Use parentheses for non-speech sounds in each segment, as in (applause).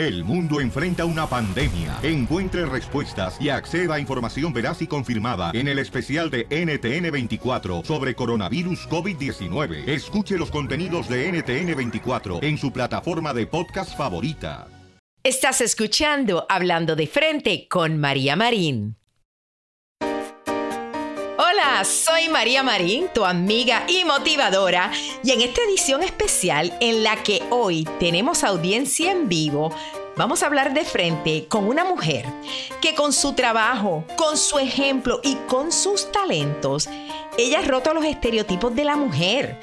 El mundo enfrenta una pandemia. Encuentre respuestas y acceda a información veraz y confirmada en el especial de NTN24 sobre coronavirus COVID-19. Escuche los contenidos de NTN24 en su plataforma de podcast favorita. Estás escuchando Hablando de Frente con María Marín. Soy María Marín, tu amiga y motivadora, y en esta edición especial en la que hoy tenemos audiencia en vivo, vamos a hablar de frente con una mujer que con su trabajo, con su ejemplo y con sus talentos, ella ha roto los estereotipos de la mujer.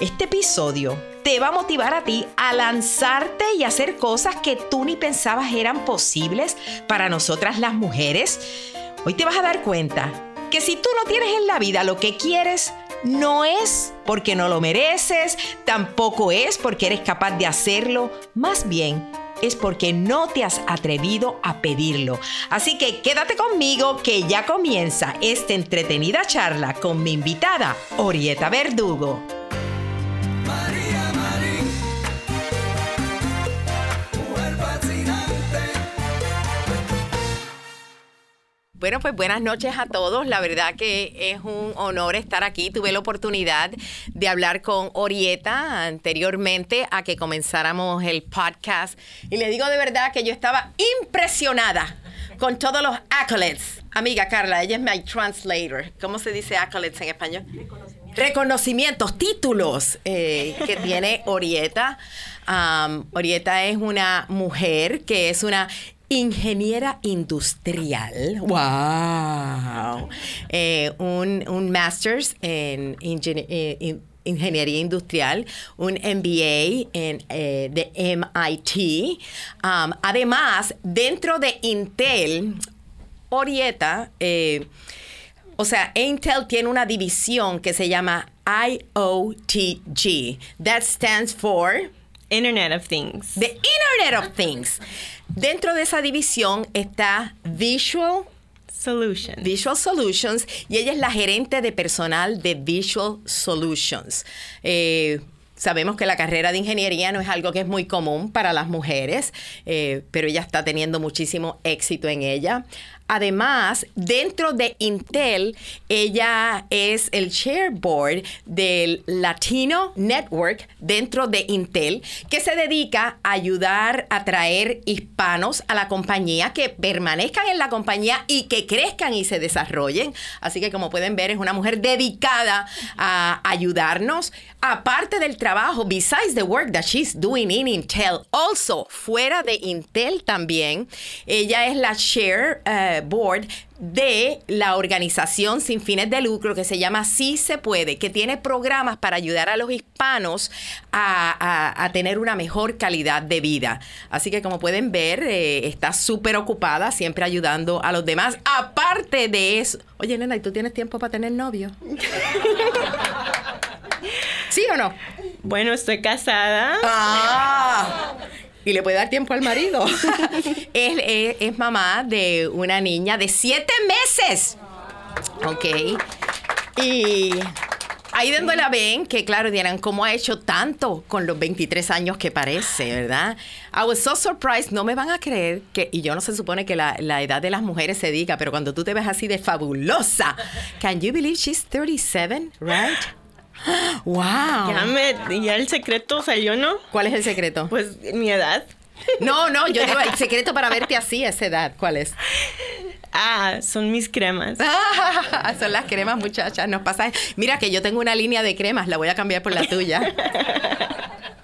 Este episodio te va a motivar a ti a lanzarte y hacer cosas que tú ni pensabas eran posibles para nosotras las mujeres. Hoy te vas a dar cuenta que si tú no tienes en la vida lo que quieres, no es porque no lo mereces, tampoco es porque eres capaz de hacerlo, más bien es porque no te has atrevido a pedirlo. Así que quédate conmigo que ya comienza esta entretenida charla con mi invitada, Orieta Verdugo. Bueno, pues buenas noches a todos. La verdad que es un honor estar aquí. Tuve la oportunidad de hablar con Orieta anteriormente a que comenzáramos el podcast. Y le digo de verdad que yo estaba impresionada con todos los accolades. Amiga Carla, ella es mi translator. ¿Cómo se dice accolades en español? Reconocimientos, títulos eh, que tiene Orieta. Orieta es una mujer que es una ingeniera industrial. ¡Wow! Eh, un, un master's en eh, ingeniería industrial, un MBA en, eh, de MIT. Um, además, dentro de Intel, Orieta, o sea, Intel tiene una división que se llama IOTG. That stands for Internet of Things. The Internet of Things. Dentro de esa división está Visual Solutions. Visual Solutions y ella es la gerente de personal de Visual Solutions. Eh, sabemos que la carrera de ingeniería no es algo que es muy común para las mujeres, eh, pero ella está teniendo muchísimo éxito en ella. Además, dentro de Intel, ella es el chairboard del Latino Network dentro de Intel, que se dedica a ayudar a traer hispanos a la compañía, que permanezcan en la compañía y que crezcan y se desarrollen. Así que como pueden ver, es una mujer dedicada a ayudarnos. Aparte del trabajo, besides the work that she's doing in Intel, also fuera de Intel también, ella es la chair. Uh, board de la organización sin fines de lucro que se llama Sí se puede, que tiene programas para ayudar a los hispanos a, tener una mejor calidad de vida. Así que como pueden ver, eh, está súper ocupada, siempre ayudando a los demás. Aparte de eso, oye nena, ¿y tú tienes tiempo para tener novio? (laughs) ¿Sí o no? Bueno, estoy casada. Ah, y le puede dar tiempo al marido. (laughs) es, es, mamá de una niña de siete meses. Ok. Y ahí donde la ven, que claro, dirán, ¿cómo ha hecho tanto con los 23 años que parece, verdad? I was so surprised, no me van a creer que, y yo no se supone que la, la, edad de las mujeres se diga, pero cuando tú te ves así de fabulosa, can you believe she's 37, right? ¡Wow! Ya, el secreto salió, ¿no? ¿Cuál es el secreto? Pues mi edad. No, no, yo digo el (laughs) secreto para verte así a esa edad. ¿Cuál es? Ah, son mis cremas. (laughs) son las cremas, muchachas. Nos pasa. Mira que yo tengo una línea de cremas, la voy a cambiar por la tuya. (laughs)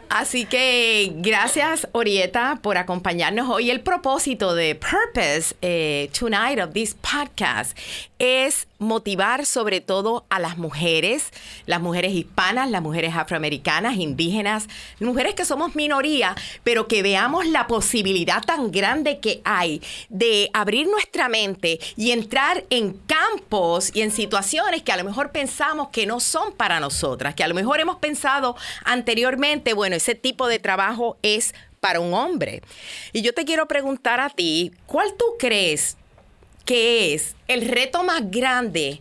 Así que gracias, Orieta, por acompañarnos hoy. El propósito de Purpose eh, Tonight of this podcast es motivar sobre todo a las mujeres, las mujeres hispanas, las mujeres afroamericanas, indígenas, mujeres que somos minoría, pero que veamos la posibilidad tan grande que hay de abrir nuestra mente y entrar en campos y en situaciones que a lo mejor pensamos que no son para nosotras, que a lo mejor hemos pensado anteriormente, bueno, ese tipo de trabajo es para un hombre. Y yo te quiero preguntar a ti, ¿cuál tú crees que es el reto más grande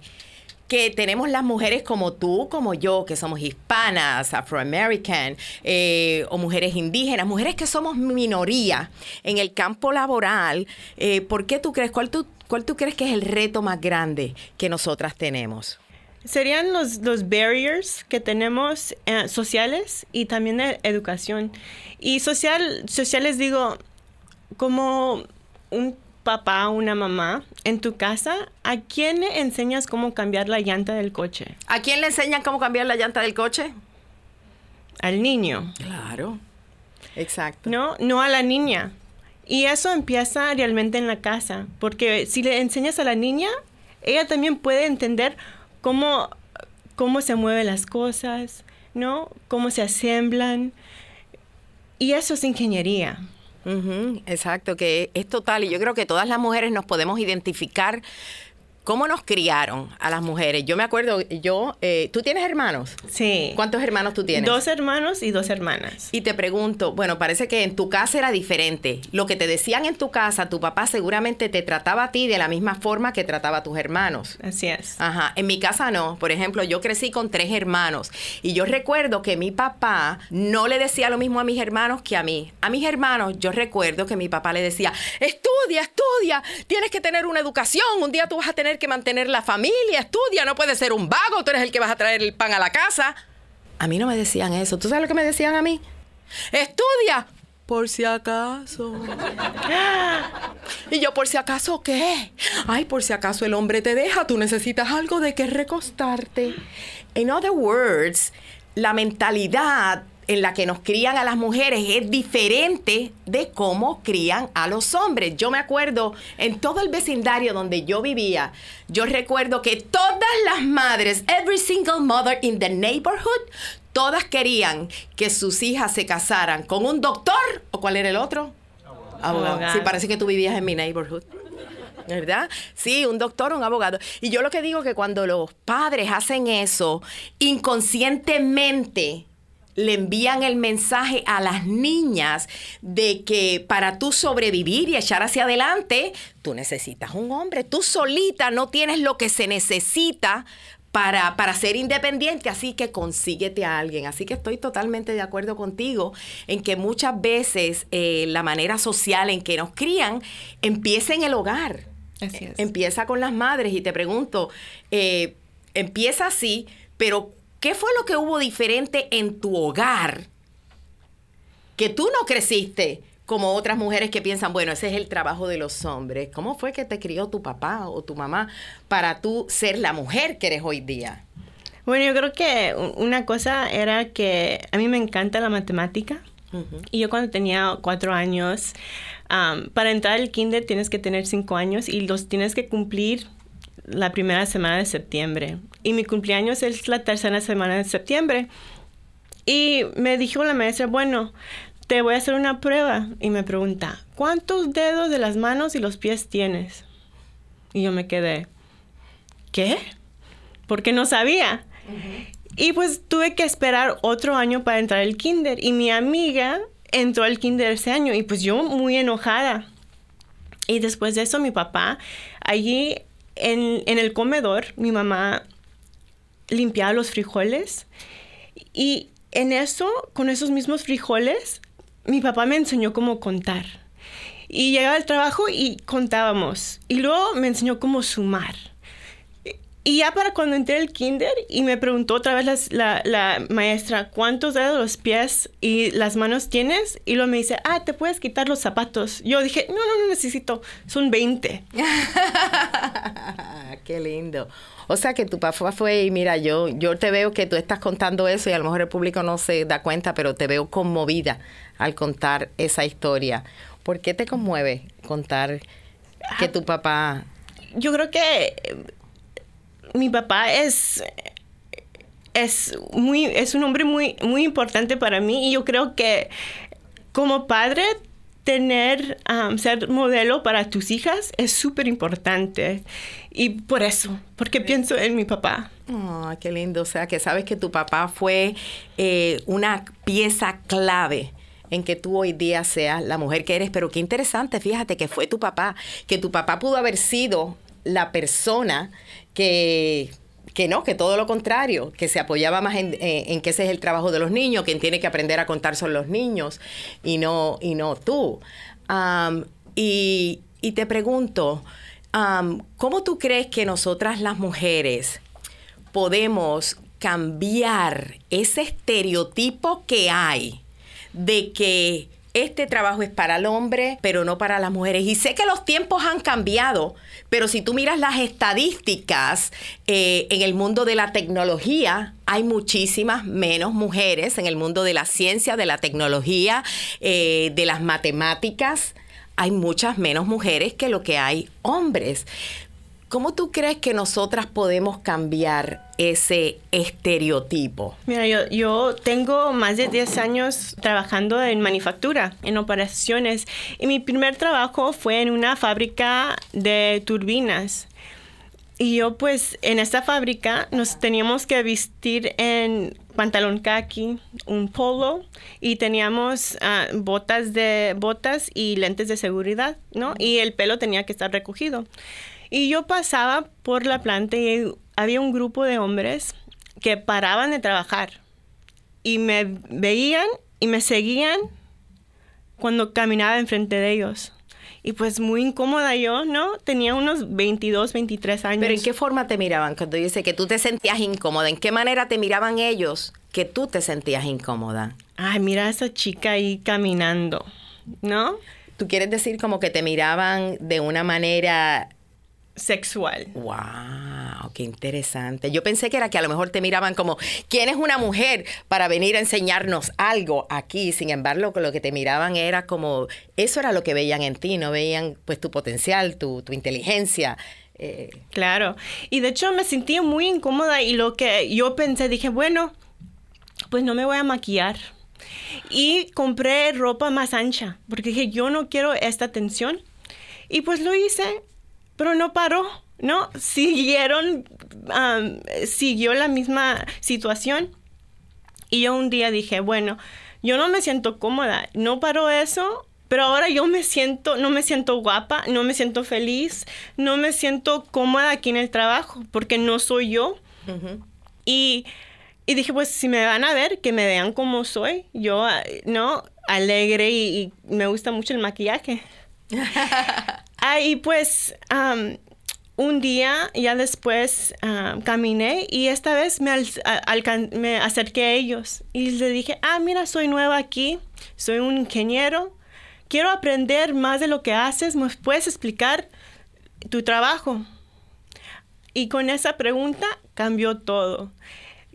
que tenemos las mujeres como tú, como yo, que somos hispanas, afroamerican, eh, o mujeres indígenas, mujeres que somos minoría en el campo laboral, eh, ¿por qué tú crees, cuál tú, cuál tú crees que es el reto más grande que nosotras tenemos? Serían los, los barriers que tenemos eh, sociales y también de educación. Y social, sociales digo, como un papá, una mamá en tu casa, ¿a quién le enseñas cómo cambiar la llanta del coche? ¿A quién le enseñan cómo cambiar la llanta del coche? Al niño. Claro. Exacto. No, no a la niña. Y eso empieza realmente en la casa, porque si le enseñas a la niña, ella también puede entender cómo, cómo se mueven las cosas, ¿no? Cómo se asemblan. Y eso es ingeniería. Exacto, que es total. Y yo creo que todas las mujeres nos podemos identificar cómo nos criaron a las mujeres. Yo me acuerdo, yo, eh, ¿tú tienes hermanos? Sí. ¿Cuántos hermanos tú tienes? Dos hermanos y dos hermanas. Y te pregunto, bueno, parece que en tu casa era diferente. Lo que te decían en tu casa, tu papá seguramente te trataba a ti de la misma forma que trataba a tus hermanos. Así es. Ajá, en mi casa no. Por ejemplo, yo crecí con tres hermanos y yo recuerdo que mi papá no le decía lo mismo a mis hermanos que a mí. A mis hermanos yo recuerdo que mi papá le decía, estudia, estudia, tienes que tener una educación, un día tú vas a tener que mantener la familia, estudia, no puedes ser un vago, tú eres el que vas a traer el pan a la casa. A mí no me decían eso. ¿Tú sabes lo que me decían a mí? Estudia. Por si acaso. Y yo, por si acaso, ¿qué? Ay, por si acaso el hombre te deja, tú necesitas algo de que recostarte. In other words, la mentalidad en la que nos crían a las mujeres es diferente de cómo crían a los hombres. Yo me acuerdo en todo el vecindario donde yo vivía, yo recuerdo que todas las madres, every single mother in the neighborhood, todas querían que sus hijas se casaran con un doctor o cuál era el otro? Abogado. Abogado. Sí, parece que tú vivías en mi neighborhood. ¿Verdad? Sí, un doctor, un abogado. Y yo lo que digo que cuando los padres hacen eso, inconscientemente le envían el mensaje a las niñas de que para tú sobrevivir y echar hacia adelante, tú necesitas un hombre. Tú solita no tienes lo que se necesita para, para ser independiente, así que consíguete a alguien. Así que estoy totalmente de acuerdo contigo en que muchas veces eh, la manera social en que nos crían empieza en el hogar. Así es. Empieza con las madres y te pregunto, eh, empieza así, pero ¿qué fue lo que hubo diferente en tu hogar que tú no creciste como otras mujeres que piensan, bueno, ese es el trabajo de los hombres? ¿Cómo fue que te crió tu papá o tu mamá para tú ser la mujer que eres hoy día? Bueno, yo creo que una cosa era que a mí me encanta la matemática. Y yo cuando tenía cuatro años, para entrar al kinder tienes que tener cinco años y los tienes que cumplir la primera semana de septiembre. Y mi cumpleaños es la tercera semana de septiembre. Y me dijo la maestra, bueno, te voy a hacer una prueba. Y me pregunta, ¿cuántos dedos de las manos y los pies tienes? Y yo me quedé, ¿qué? Porque no sabía. Y pues tuve que esperar otro año para entrar al kinder. Y mi amiga entró al kinder ese año. Y pues yo muy enojada. Y después de eso mi papá, allí en, el comedor, mi mamá limpiaba los frijoles. Y en eso, con esos mismos frijoles, mi papá me enseñó cómo contar. Y llegaba al trabajo y contábamos. Y luego me enseñó cómo sumar. Y ya para cuando entré al kinder y me preguntó otra vez las- la, la maestra, ¿cuántos dedos de los pies y las manos tienes? Y luego me dice, ah, te puedes quitar los zapatos. Yo dije, no, no, no necesito, son 20. (laughs) Qué lindo. O sea que tu papá fue y mira, yo, yo te veo que tú estás contando eso y a lo mejor el público no se da cuenta, pero te veo conmovida al contar esa historia. ¿Por qué te conmueve contar que tu papá... Yo creo que mi papá es, es, muy, es un hombre muy, muy importante para mí y yo creo que como padre tener, um, ser modelo para tus hijas es súper importante. Y por eso, porque pienso en mi papá. Oh, qué lindo. O sea, que sabes que tu papá fue eh, una pieza clave en que tú hoy día seas la mujer que eres. Pero qué interesante, fíjate que fue tu papá, que tu papá pudo haber sido la persona que que no, que todo lo contrario, que se apoyaba más en, eh, que ese es el trabajo de los niños, quien tiene que aprender a contar son los niños y no, y no tú. y, te pregunto, ¿cómo tú crees que nosotras las mujeres podemos cambiar ese estereotipo que hay de que este trabajo es para el hombre, pero no para las mujeres. Y sé que los tiempos han cambiado, pero si tú miras las estadísticas eh, en el mundo de la tecnología, hay muchísimas menos mujeres en el mundo de la ciencia, de la tecnología, eh, de las matemáticas. Hay muchas menos mujeres que lo que hay hombres. ¿Cómo tú crees que nosotras podemos cambiar ese estereotipo? Mira, yo, yo tengo más de 10 años trabajando en manufactura, en operaciones, y mi primer trabajo fue en una fábrica de turbinas. Y yo pues en esta fábrica nos teníamos que vestir en pantalón khaki, un polo y teníamos ah, botas de botas y lentes de seguridad, ¿no? Y el pelo tenía que estar recogido. Y yo pasaba por la planta y había un grupo de hombres que paraban de trabajar y me veían y me seguían cuando caminaba enfrente de ellos. Y pues muy incómoda yo, ¿no? Tenía unos 22, 23 años. Pero ¿en qué forma te miraban? Cuando dice que tú te sentías incómoda, ¿en qué manera te miraban ellos que tú te sentías incómoda? Ay, mira a esa chica ahí caminando, ¿no? ¿Tú quieres decir como que te miraban de una manera sexual. ¡Wow! ¡Qué interesante! Yo pensé que era que a lo mejor te miraban como, ¿quién es una mujer para venir a enseñarnos algo aquí? Sin embargo, lo que te miraban era como, eso era lo que veían en ti, no veían pues tu potencial, tu, inteligencia. Eh. Claro. Y de hecho me sentí muy incómoda y lo que yo pensé, dije, bueno, pues no me voy a maquillar. Y compré ropa más ancha, porque dije, yo no quiero esta tensión. Y pues lo hice pero no paró, ¿no? Siguieron, siguió la misma situación. Y yo un día dije, bueno, yo no me siento cómoda, no paró eso, pero ahora yo me siento, no me siento guapa, no me siento feliz, no me siento cómoda aquí en el trabajo, porque no soy yo. y, y, dije, pues si me van a ver, que me vean como soy, yo, ¿no? Alegre y me gusta mucho el maquillaje. (laughs) Ah, y pues un día, ya después caminé y esta vez me, me acerqué a ellos y les dije, ah, mira, soy nueva aquí, soy un ingeniero, quiero aprender más de lo que haces, ¿me puedes explicar tu trabajo? Y con esa pregunta cambió todo.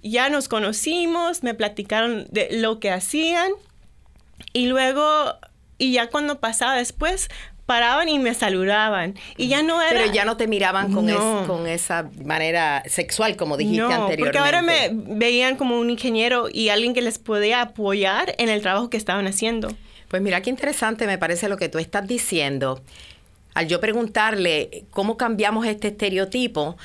Ya nos conocimos, me platicaron de lo que hacían y luego, y ya cuando pasaba después, paraban y me saludaban. Y ya no era... Pero ya no te miraban con, con esa manera sexual, como dijiste no, anteriormente. porque ahora me veían como un ingeniero y alguien que les podía apoyar en el trabajo que estaban haciendo. Pues mira qué interesante me parece lo que tú estás diciendo. Al yo preguntarle cómo cambiamos este estereotipo,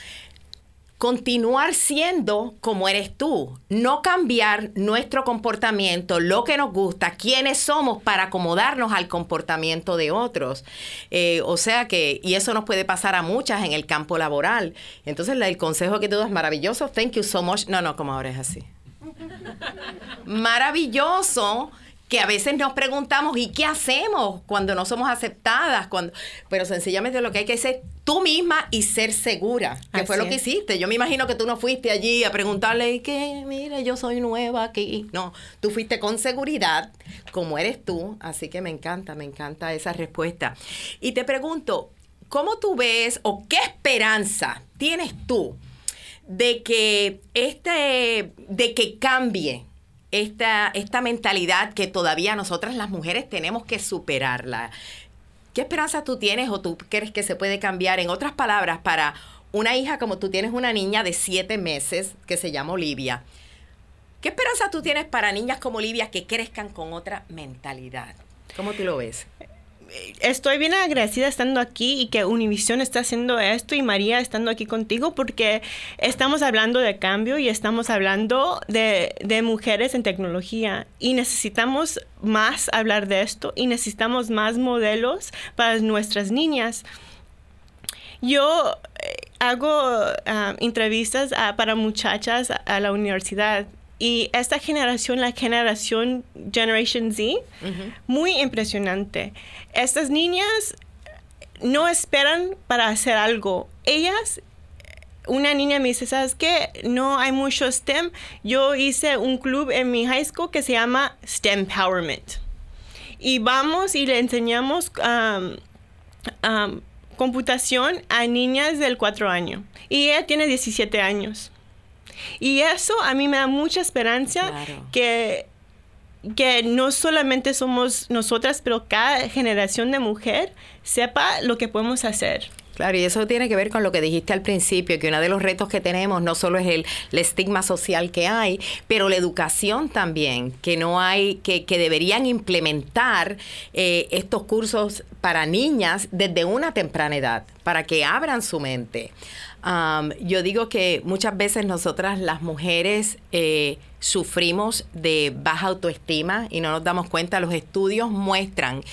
continuar siendo como eres tú, no cambiar nuestro comportamiento, lo que nos gusta, quiénes somos para acomodarnos al comportamiento de otros. Eh, o sea que, y eso nos puede pasar a muchas en el campo laboral. Entonces el consejo que tú das es maravilloso, thank you so much. No, no, como ahora es así. (laughs) Maravilloso que a veces nos preguntamos, ¿y qué hacemos cuando no somos aceptadas? Cuando... Pero sencillamente lo que hay que hacer tú misma y ser segura, que fue lo que hiciste. Yo me imagino que tú no fuiste allí a preguntarle, que mira, yo soy nueva aquí. No, tú fuiste con seguridad, como eres tú, así que me encanta, me encanta esa respuesta. Y te pregunto, ¿cómo tú ves o qué esperanza tienes tú de que este, de que cambie esta, esta mentalidad que todavía nosotras las mujeres tenemos que superarla. ¿Qué esperanza tú tienes o tú crees que se puede cambiar? En otras palabras, para una hija como tú tienes una niña de siete meses que se llama Olivia, ¿qué esperanza tú tienes para niñas como Olivia que crezcan con otra mentalidad? ¿Cómo tú lo ves? Estoy bien agradecida estando aquí y que Univision está haciendo esto y María estando aquí contigo porque estamos hablando de cambio y estamos hablando de, de, mujeres en tecnología y necesitamos más hablar de esto y necesitamos más modelos para nuestras niñas. Yo, eh, hago um, entrevistas para muchachas a, la universidad y esta generación, la generación Generation Z, muy impresionante. Estas niñas no esperan para hacer algo. Ellas una niña me dice, ¿sabes qué? No hay mucho STEM. Yo hice un club en mi high school que se llama STEM Empowerment. Y vamos y le enseñamos um, um, computación a niñas del 4 años. Y ella tiene 17 años. Y eso a mí me da mucha esperanza que, que no solamente somos nosotras, pero cada generación de mujer sepa lo que podemos hacer. Claro, y eso tiene que ver con lo que dijiste al principio, que uno de los retos que tenemos no solo es el, estigma social que hay, pero la educación también, que no hay, que, que deberían implementar eh, estos cursos para niñas desde una temprana edad, para que abran su mente yo digo que muchas veces nosotras las mujeres eh, sufrimos de baja autoestima y no nos damos cuenta. Los estudios muestran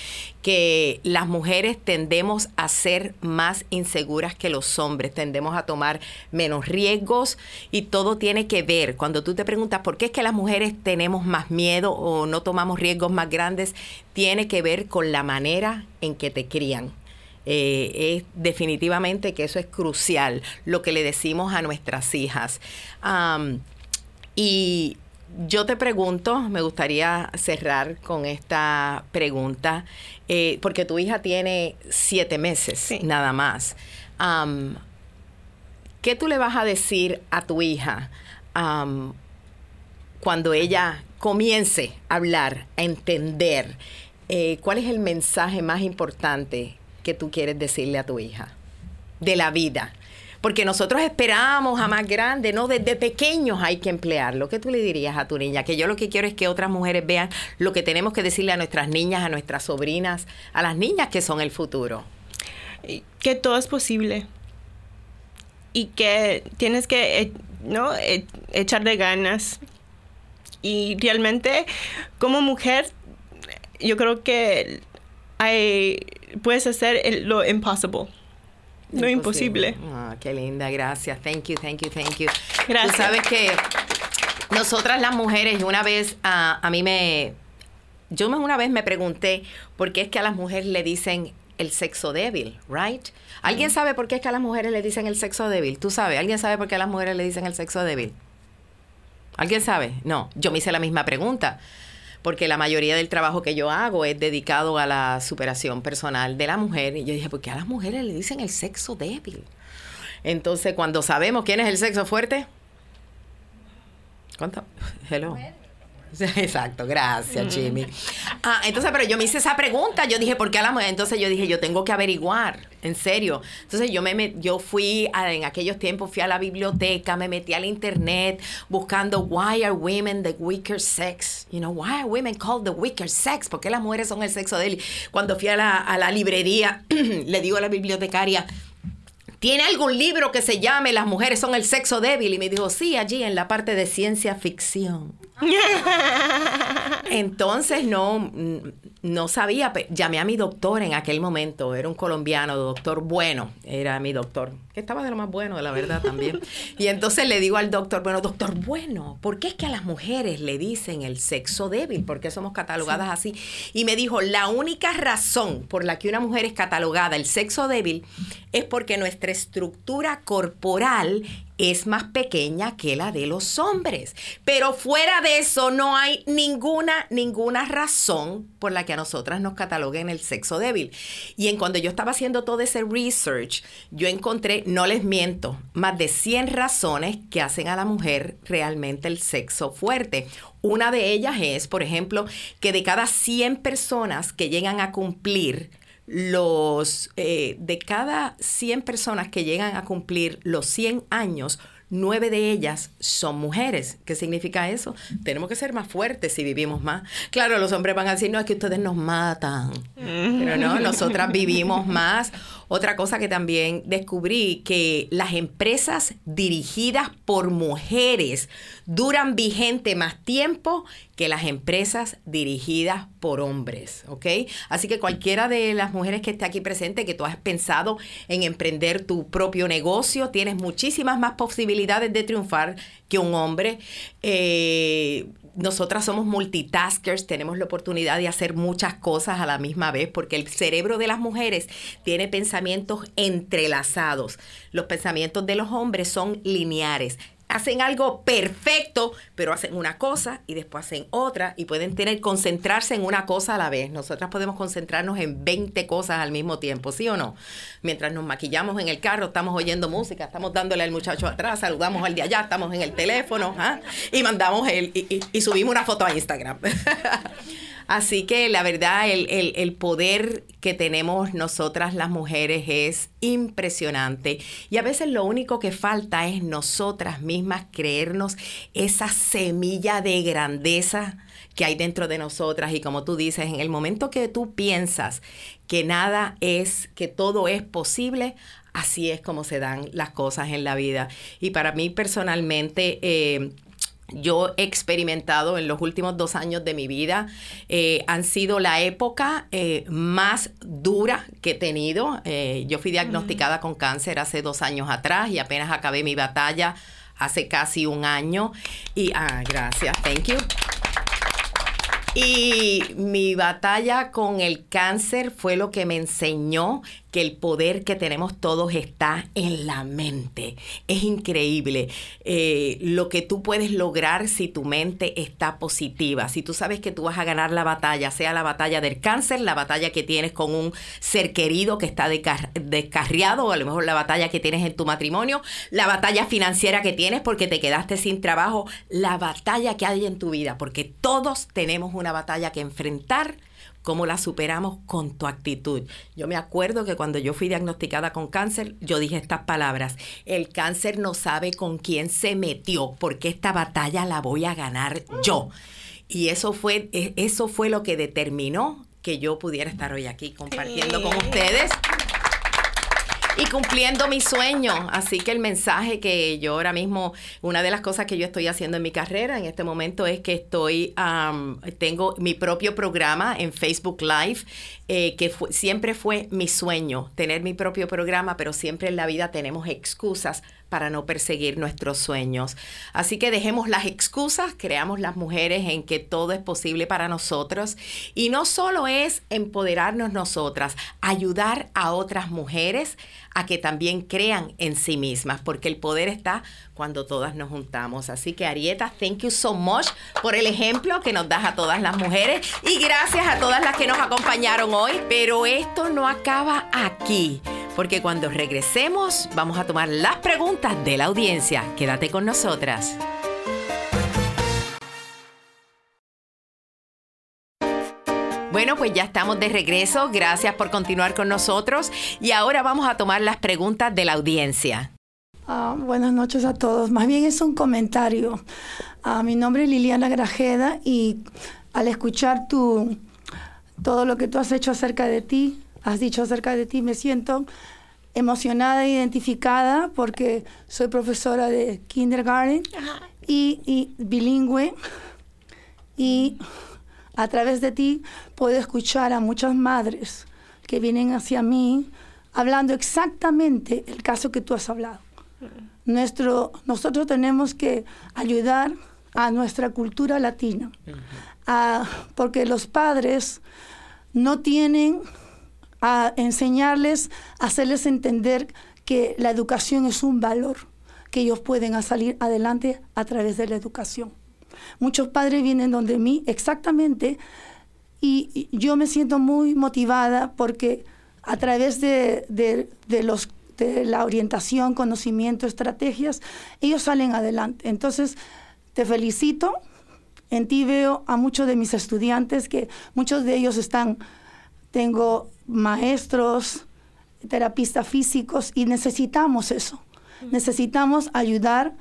que las mujeres tendemos a ser más inseguras que los hombres, tendemos a tomar menos riesgos y todo tiene que ver. Cuando tú te preguntas por qué es que las mujeres tenemos más miedo o no tomamos riesgos más grandes, tiene que ver con la manera en que te crían. Eh, es definitivamente que eso es crucial, lo que le decimos a nuestras hijas. y yo te pregunto, me gustaría cerrar con esta pregunta, eh, porque tu hija tiene siete meses nada más. ¿Qué tú le vas a decir a tu hija cuando ella comience a hablar, a entender? Eh, ¿Cuál es el mensaje más importante que tú quieres decirle a tu hija de la vida. Porque nosotros esperamos a más grande, ¿no? Desde pequeños hay que emplearlo. ¿Qué tú le dirías a tu niña? Que yo lo que quiero es que otras mujeres vean lo que tenemos que decirle a nuestras niñas, a nuestras sobrinas, a las niñas que son el futuro. Que todo es posible. Y que tienes que, eh, ¿no? E, echar de ganas. Y realmente, como mujer, yo creo que hay puedes hacer lo impossible. Lo imposible. Ah, qué linda, gracias. Thank you, thank you, thank you. Gracias. Tú sabes que nosotras las mujeres, una vez a mí me. Yo una vez me pregunté por qué es que a las mujeres le dicen el sexo débil, right? ¿Alguien mm. sabe por qué es que a las mujeres le dicen el sexo débil? ¿Tú sabes? ¿Alguien sabe por qué a las mujeres le dicen el sexo débil? ¿Alguien sabe? No, yo me hice la misma pregunta porque la mayoría del trabajo que yo hago es dedicado a la superación personal de la mujer. Y yo dije, ¿por qué a las mujeres le dicen el sexo débil? Entonces, cuando sabemos quién es el sexo fuerte, ¿cuánto? Hello. (laughs) Exacto, gracias, mm. Jimmy. Ah, entonces, pero yo me hice esa pregunta, yo dije, ¿por qué a la mujer? Entonces yo dije, yo tengo que averiguar, en serio. Entonces yo me yo fui en aquellos tiempos fui a la biblioteca, me metí al internet buscando why are women the weaker sex? You know, why are women called the weaker sex? ¿Por qué las mujeres son el sexo débil? Cuando fui a la, a la librería, (clears throat) le digo a la bibliotecaria, ¿Tiene algún libro que se llame Las mujeres son el sexo débil? Y me dijo, sí, allí en la parte de ciencia ficción. (laughs) Entonces no, no sabía, llamé a mi doctor en aquel momento, era un colombiano, doctor bueno, era mi doctor, que estaba de lo más bueno, de la verdad (laughs) también. Y entonces le digo al doctor, bueno, doctor bueno, ¿por qué es que a las mujeres le dicen el sexo débil? ¿Por qué somos catalogadas así? Y me dijo, la única razón por la que una mujer es catalogada el sexo débil es porque nuestra estructura corporal es más pequeña que la de los hombres. Pero fuera de eso no hay ninguna, ninguna razón por la que a nosotras nos cataloguen el sexo débil. Y en cuando yo estaba haciendo todo ese research, yo encontré, no les miento, más de 100 razones que hacen a la mujer realmente el sexo fuerte. Una de ellas es, por ejemplo, que de cada 100 personas que llegan a cumplir los, eh, de cada 100 personas que llegan a cumplir los 100 años, nueve de ellas son mujeres. ¿Qué significa eso? Tenemos que ser más fuertes si vivimos más. Claro, los hombres van a decir, no, es que ustedes nos matan. Pero no, nosotras vivimos más. Otra cosa que también descubrí, que las empresas dirigidas por mujeres duran vigente más tiempo que las empresas dirigidas por hombres, ¿ok? Así que cualquiera de las mujeres que esté aquí presente, que tú has pensado en emprender tu propio negocio, tienes muchísimas más posibilidades de triunfar que un hombre. Eh, nosotras somos multitaskers, tenemos la oportunidad de hacer muchas cosas a la misma vez, porque el cerebro de las mujeres tiene pensamientos entrelazados. Los pensamientos de los hombres son lineares hacen algo perfecto, pero hacen una cosa y después hacen otra y pueden tener concentrarse en una cosa a la vez. Nosotras podemos concentrarnos en 20 cosas al mismo tiempo, ¿sí o no? Mientras nos maquillamos en el carro, estamos oyendo música, estamos dándole al muchacho atrás, saludamos al de allá, estamos en el teléfono ¿ah? y mandamos el y subimos una foto a Instagram. (laughs) Así que la verdad, el, poder que tenemos nosotras las mujeres es impresionante. Y a veces lo único que falta es nosotras mismas creernos esa semilla de grandeza que hay dentro de nosotras. Y como tú dices, en el momento que tú piensas que nada es, que todo es posible, así es como se dan las cosas en la vida. Y para mí personalmente, eh, yo he experimentado en los últimos dos años de mi vida eh, han sido la época eh, más dura que he tenido. Eh, yo fui diagnosticada con cáncer hace dos años atrás y apenas acabé mi batalla hace casi un año. Y, ah, gracias, thank you. Y mi batalla con el cáncer fue lo que me enseñó que el poder que tenemos todos está en la mente. Es increíble eh, lo que tú puedes lograr si tu mente está positiva. Si tú sabes que tú vas a ganar la batalla, sea la batalla del cáncer, la batalla que tienes con un ser querido que está descarriado, o a lo mejor la batalla que tienes en tu matrimonio, la batalla financiera que tienes porque te quedaste sin trabajo, la batalla que hay en tu vida, porque todos tenemos una batalla que enfrentar cómo la superamos con tu actitud. Yo me acuerdo que cuando yo fui diagnosticada con cáncer, yo dije estas palabras, el cáncer no sabe con quién se metió, porque esta batalla la voy a ganar yo. Y eso fue, e, eso fue lo que determinó que yo pudiera estar hoy aquí compartiendo con ustedes y cumpliendo mi sueño. Así que el mensaje que yo ahora mismo, una de las cosas que yo estoy haciendo en mi carrera en este momento es que estoy, tengo mi propio programa en Facebook Live, eh, que siempre fue mi sueño, tener mi propio programa, pero siempre en la vida tenemos excusas para no perseguir nuestros sueños. Así que dejemos las excusas, creamos las mujeres en que todo es posible para nosotros y no solo es empoderarnos nosotras, ayudar a otras mujeres a que también crean en sí mismas, porque el poder está cuando todas nos juntamos. Así que Arieta, thank you so much por el ejemplo que nos das a todas las mujeres y gracias a todas las que nos acompañaron hoy, pero esto no acaba aquí porque cuando regresemos vamos a tomar las preguntas de la audiencia. Quédate con nosotras. Bueno, pues ya estamos de regreso. Gracias por continuar con nosotros. Y ahora vamos a tomar las preguntas de la audiencia. Ah, buenas noches a todos. Más bien es un comentario. Ah, mi nombre es Liliana Grajeda y al escuchar tu, todo lo que tú has hecho acerca de ti, has dicho acerca de ti, me siento emocionada e identificada porque soy profesora de kindergarten y, bilingüe. Y a través de ti puedo escuchar a muchas madres que vienen hacia mí hablando exactamente el caso que tú has hablado. Nuestro, nosotros tenemos que ayudar a nuestra cultura latina, porque los padres no tienen a enseñarles, a hacerles entender que la educación es un valor, que ellos pueden salir adelante a través de la educación. Muchos padres vienen donde mí exactamente y, yo me siento muy motivada porque a través de, los, de la orientación, conocimiento, estrategias, ellos salen adelante. Entonces, te felicito. En ti veo a muchos de mis estudiantes que muchos de ellos están, tengo maestros, terapistas físicos y necesitamos eso. Necesitamos ayudar,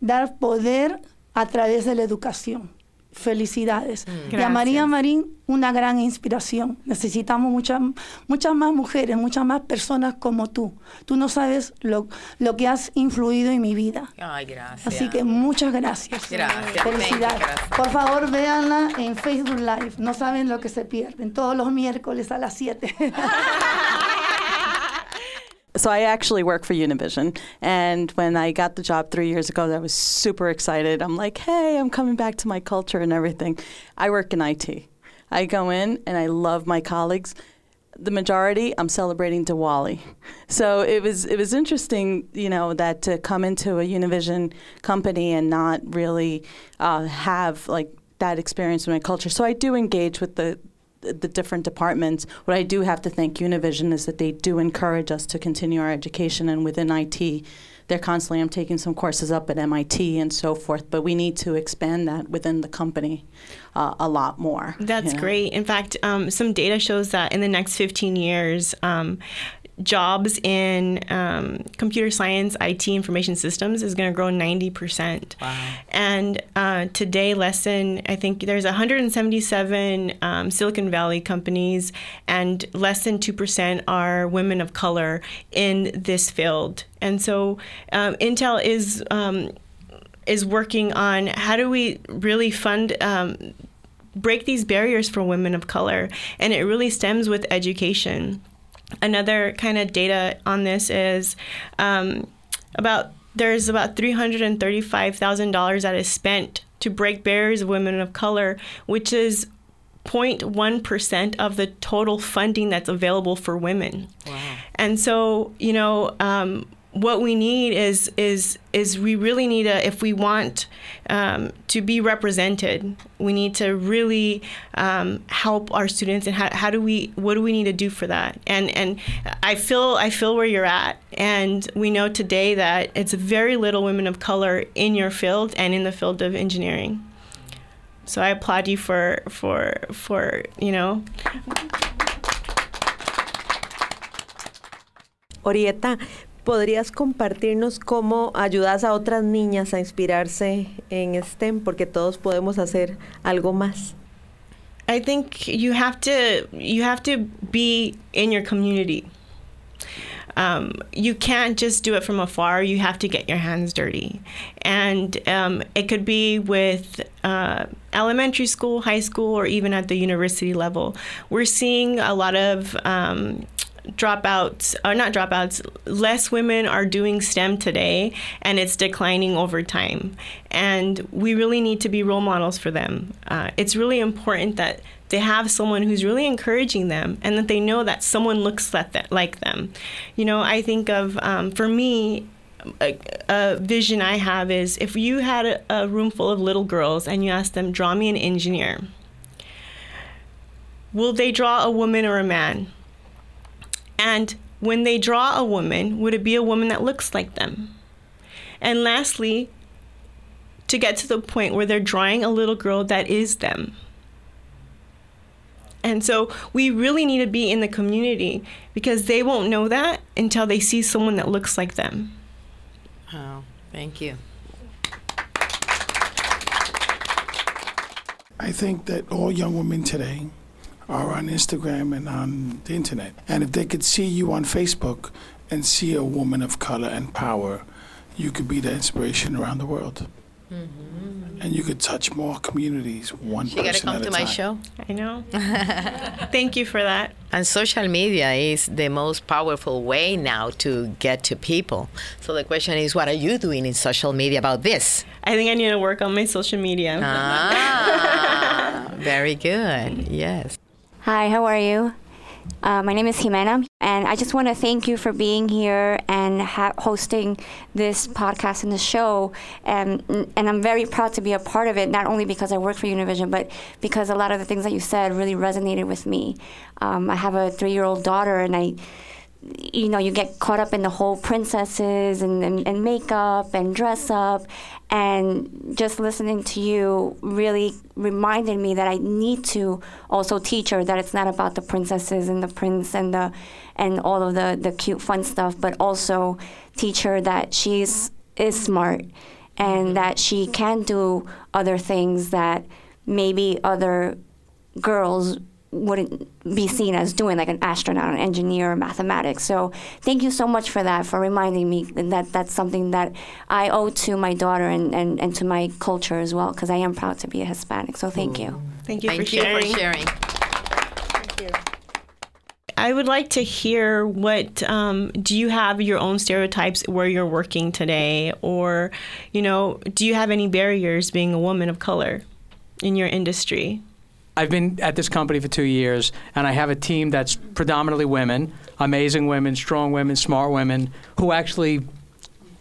dar poder a través de la educación. Felicidades. Mm. Y a María Gracias. Marín, una gran inspiración. Necesitamos muchas, muchas más mujeres, muchas más personas como tú. Tú no sabes lo, lo que has influido en mi vida. Ay, gracias. Así que muchas gracias. Gracias. Felicidades. Gracias. Por favor, véanla en Facebook Live. No saben lo que se pierden. Todos los miércoles a las 7. (laughs) So I actually work for Univision, and when I got the job three years ago, I was super excited. I'm like, "Hey, I'm coming back to my culture and everything." I work in IT. I go in and I love my colleagues. The majority, I'm celebrating Diwali. So it was it was interesting, you know, that to come into a Univision company and not really uh, have like that experience in my culture. So I do engage with the the different departments. What I do have to thank Univision is that they do encourage us to continue our education, and within IT, they're constantly. I'm taking some courses up at MIT and so forth, but we need to expand that within the company uh, a lot more. That's you know. great. In fact, um, some data shows that in the next 15 years, um, jobs in um, computer science, IT, information systems is going to grow 90%. Wow. And uh, today, less than, I think there's 177 um, Silicon Valley companies, and less than 2% are women of color in this field. And so um, Intel is. Um, is working on how do we really fund um, break these barriers for women of color and it really stems with education another kind of data on this is um, about there's about $335000 that is spent to break barriers of women of color which is 0.1% of the total funding that's available for women Wow. and so you know um, what we need is is is we really need a if we want um, to be represented we need to really um, help our students and how, how do we what do we need to do for that? And and I feel I feel where you're at. And we know today that it's very little women of color in your field and in the field of engineering. So I applaud you for for for you know. Orieta, ¿podrías compartirnos cómo ayudas a otras niñas a inspirarse en STEM? Porque todos podemos hacer algo más. I think you have to you have to be in your community. Um, you can't just do it from afar. You have to get your hands dirty, and um, it could be with uh, elementary school, high school, or even at the university level. We're seeing a lot of um, dropouts or not dropouts less women are doing stem today and it's declining over time. And we really need to be role models for them. Uh, it's really important that they have someone who's really encouraging them and that they know that someone looks like them. You know i think of um, for me a, a vision i have is if you had a, a room full of little girls and you asked them draw me an engineer. Will they draw a woman or a man and when they draw a woman, would it be a woman that looks like them? And lastly, to get to the point where they're drawing a little girl that is them. And so we really need to be in the community because they won't know that until they see someone that looks like them. Oh, thank you. I think that all young women today are on Instagram and on the internet. And if they could see you on Facebook and see a woman of color and power, you could be the inspiration around the world. And you could touch more communities, one You gotta person come at a to time. my show. I know. (laughs) Thank you for that. And social media is the most powerful way now to get to people. So the question is, what are you doing in social media about this? I think I need to work on my social media. Ah, (laughs) very good. Yes. Hi, how are you? Uh, my name is Jimena, and I just want to thank you for being here and ha- hosting this podcast and the show. And, and I'm very proud to be a part of it, not only because I work for Univision, but because a lot of the things that you said really resonated with me. Um, I have a three year old daughter, and I you know, you get caught up in the whole princesses and, and, and makeup and dress up. And just listening to you really reminded me that I need to also teach her that it's not about the princesses and the prince and the and all of the, the cute fun stuff, but also teach her that she's is smart and mm-hmm. that she can do other things that maybe other girls wouldn't be seen as doing like an astronaut, an engineer, or mathematics. So thank you so much for that, for reminding me that that's something that I owe to my daughter and, and, and to my culture as well, because I am proud to be a Hispanic. So thank you. Thank you Thank for you sharing. for sharing. I would like to hear what um, do you have your own stereotypes where you're working today, or you know, do you have any barriers being a woman of color in your industry? I've been at this company for two years, and I have a team that's predominantly women, amazing women, strong women, smart women, who actually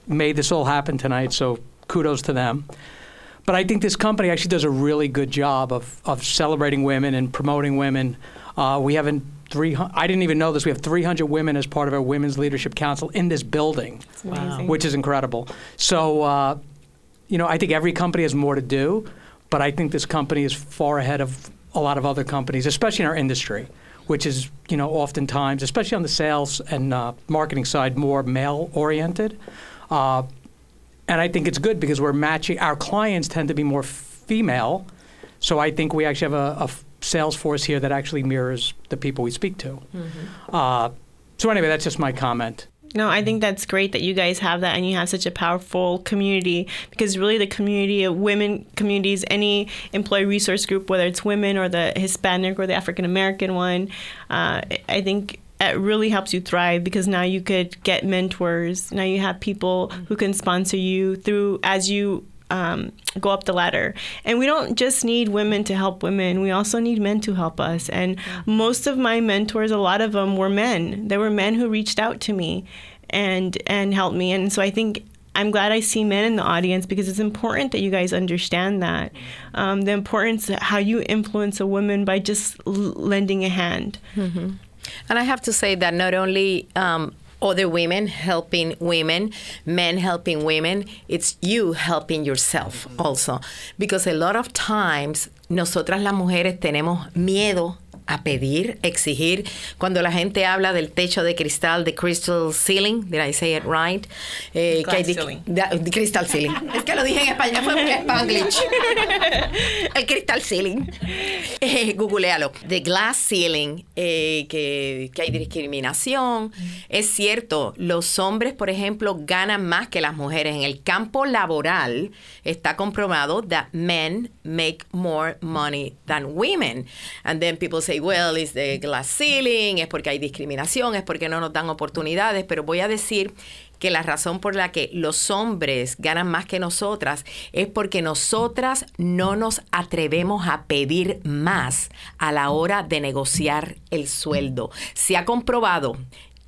made this all happen tonight. So kudos to them. But I think this company actually does a really good job of, of celebrating women and promoting women. Uh, we haven't three. I didn't even know this. We have 300 women as part of our Women's Leadership Council in this building, which is incredible. So, uh, you know, I think every company has more to do, but I think this company is far ahead of a lot of other companies, especially in our industry, which is, you know, oftentimes, especially on the sales and uh, marketing side, more male oriented. Uh, and I think it's good because we're matching, our clients tend to be more female. So I think we actually have a sales force here that actually mirrors the people we speak to. Uh, so anyway, that's just my comment. No, I think that's great that you guys have that and you have such a powerful community because really the community of women communities, any employee resource group, whether it's women or the Hispanic or the African American one, uh, I think it really helps you thrive because now you could get mentors. Now you have people who can sponsor you through as you um, go up the ladder. And we don't just need women to help women, we also need men to help us. And most of my mentors, a lot of them were men. There were men who reached out to me and and helped me. And so I think I'm glad I see men in the audience because it's important that you guys understand that um, the importance of how you influence a woman by just l- lending a hand. And I have to say that not only um, other women helping women, men helping women, it's you helping yourself also. Because a lot of times, nosotras las mujeres tenemos miedo a pedir, exigir. Cuando la gente habla del techo de cristal, de crystal ceiling, did I say it right? Eh, que hay de crystal ceiling. (laughs) es que lo dije en español, fue es Spanglish. (laughs) El crystal ceiling. Eh, googlealo. The glass ceiling, eh, que, que hay discriminación. Es cierto, los hombres, por ejemplo, ganan más que las mujeres. En el campo laboral está comprobado that men make more money than women. And then people say, well, it's the glass ceiling, es porque hay discriminación, es porque no nos dan oportunidades. Pero voy a decir que la razón por la que los hombres ganan más que nosotras es porque nosotras no nos atrevemos a pedir más a la hora de negociar el sueldo. Se ha comprobado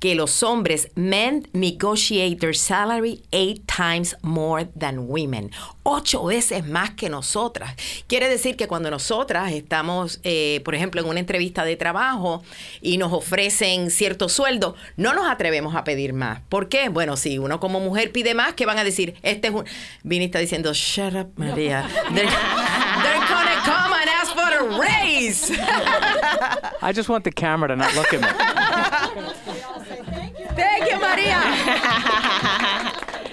que los hombres, men negotiate their salary eight times more than women. Ocho veces más que nosotras. Quiere decir que cuando nosotras estamos, eh, por ejemplo, en una entrevista de trabajo y nos ofrecen cierto sueldo, no nos atrevemos a pedir más. ¿Por qué? Bueno, si uno como mujer pide más, ¿qué van a decir? Este es un... Vini está diciendo, shut up, María. (laughs) They're, they're gonna come and ask for a raise. I just want the camera to not look at me. (laughs)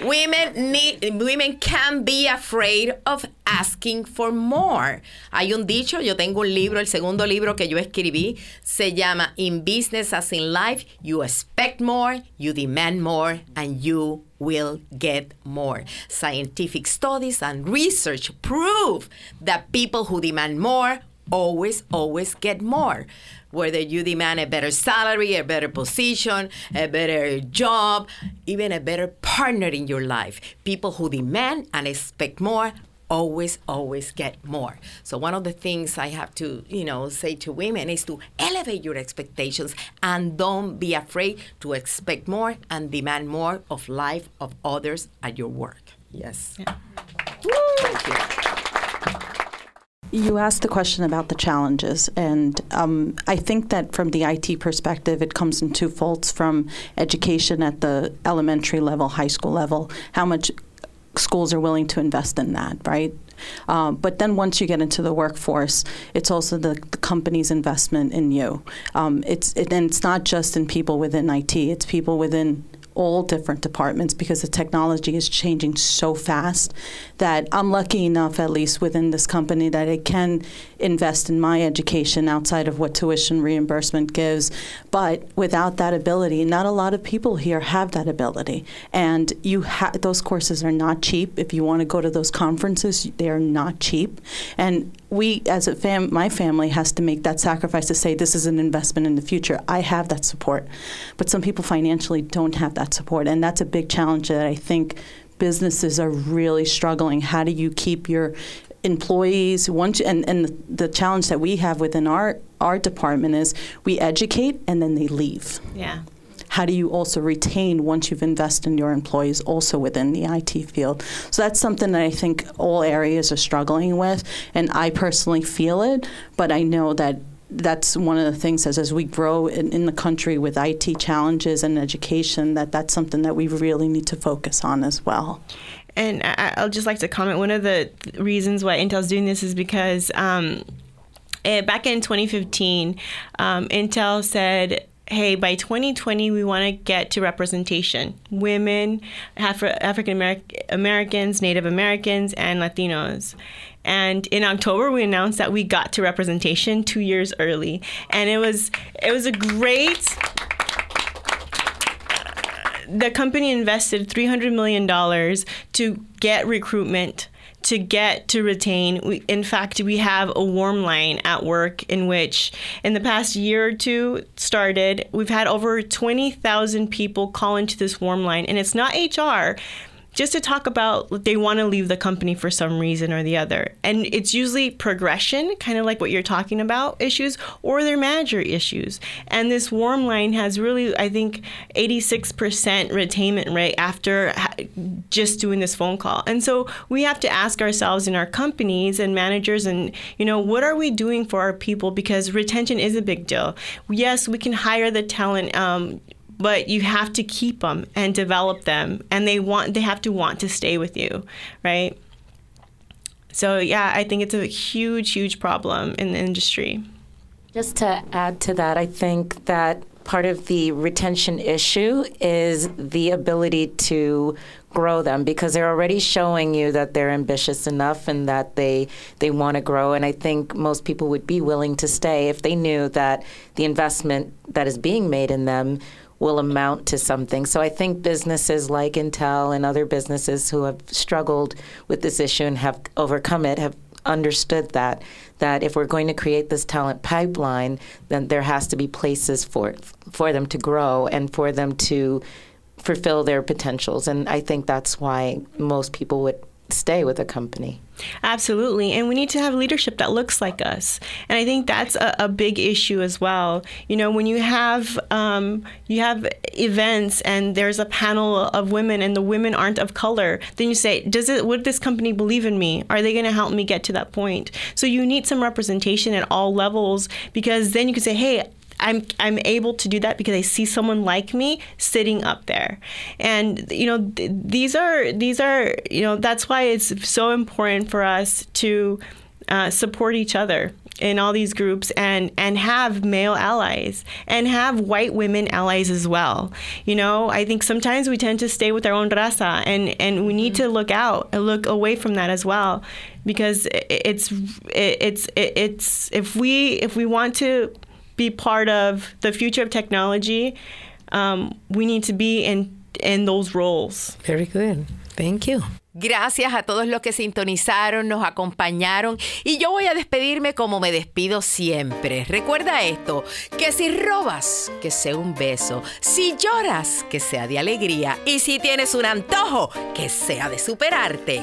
Women need, women can be afraid of asking for more. Hay un dicho, yo tengo un libro, el segundo libro que yo escribí se llama In Business as in Life, you expect more, you demand more, and you will get more. Scientific studies and research prove that people who demand more always, always get more. Whether you demand a better salary, a better position, a better job, even a better partner in your life. People who demand and expect more always, always get more. So one of the things I have to, you know, say to women is to elevate your expectations and don't be afraid to expect more and demand more of life of others at your work. Yes. Thank you. Asked the question about the challenges, and um, I think that from the IT perspective, it comes in two folds from education at the elementary level, high school level, how much schools are willing to invest in that, right? Um, but then once you get into the workforce, it's also the, the company's investment in you. Um, it's it, and it's not just in people within IT; it's people within all different departments because the technology is changing so fast that I'm lucky enough, at least within this company, that it can invest in my education outside of what tuition reimbursement gives. But without that ability, not a lot of people here have that ability. And you ha- those courses are not cheap. If you want to go to those conferences, they are not cheap. And we, as a fam, my family has to make that sacrifice to say this is an investment in the future. I have that support, but some people financially don't have that support, and that's a big challenge that I think businesses are really struggling. How do you keep your employees once and, and the, the challenge that we have within our our department is we educate and then they leave. Yeah. How do you also retain once you've invested in your employees also within the IT field? So that's something that I think all areas are struggling with, and I personally feel it, but I know that that's one of the things as, as we grow in, in the country with IT challenges and education that that's something that we really need to focus on as well. And I, I'll just like to comment. One of the reasons why Intel's doing this is because um, eh, back in 2015, um, Intel said hey, by 2020, we want to get to representation women, Afri- African Ameri- Americans, Native Americans, and Latinos. And in October, we announced that we got to representation two years early, and it was it was a great. The company invested three hundred million dollars to get recruitment to get to retain. We, in fact, we have a warm line at work in which, in the past year or two, started. We've had over twenty thousand people call into this warm line, and it's not HR just to talk about they want to leave the company for some reason or the other. And it's usually progression, kind of like what you're talking about issues, or their manager issues. And this warm line has really, I think, 86% retainment rate after just doing this phone call. And so we have to ask ourselves in our companies and managers, and, you know, what are we doing for our people? Because retention is a big deal. Yes, we can hire the talent. Um, but you have to keep them and develop them and they want they have to want to stay with you right? So yeah i think it's a huge huge problem in the industry. Just to add to that i think that part of the retention issue is the ability to grow them because they're already showing you that they're ambitious enough and that they they want to grow and I think most people would be willing to stay if they knew that the investment that is being made in them will amount to something. So I think businesses like Intel and other businesses who have struggled with this issue and have overcome it have understood that that if we're going to create this talent pipeline, then there has to be places for for them to grow and for them to fulfill their potentials. And I think that's why most people would stay with a company. Absolutely. And we need to have leadership that looks like us. And I think that's a, a big issue as well. You know, when you have um, you have events and there's a panel of women and the women aren't of color, then you say, does it would this company believe in me? Are they going to help me get to that point? So you need some representation at all levels because then you can say, hey, I'm I'm able to do that because I see someone like me sitting up there, and you know th- these are these are you know that's why it's so important for us to uh, support each other in all these groups and and have male allies and have white women allies as well. You know, I think sometimes we tend to stay with our own raza and and we need mm-hmm. to look out and look away from that as well because it's it's it's if we if we want to be part of the future of technology, um, we need to be in, in those roles. Very good. Thank you. Gracias a todos los que sintonizaron, nos acompañaron y yo voy a despedirme como me despido siempre. Recuerda esto, que si robas, que sea un beso, si lloras, que sea de alegría y si tienes un antojo, que sea de superarte.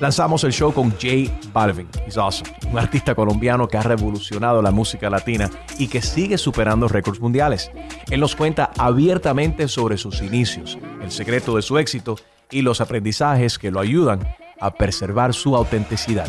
lanzamos el show con Jay Balvin. He's awesome. Un artista colombiano que ha revolucionado la música latina y que sigue superando récords mundiales. Él nos cuenta abiertamente sobre sus inicios, el secreto de su éxito y los aprendizajes que lo ayudan a preservar su autenticidad.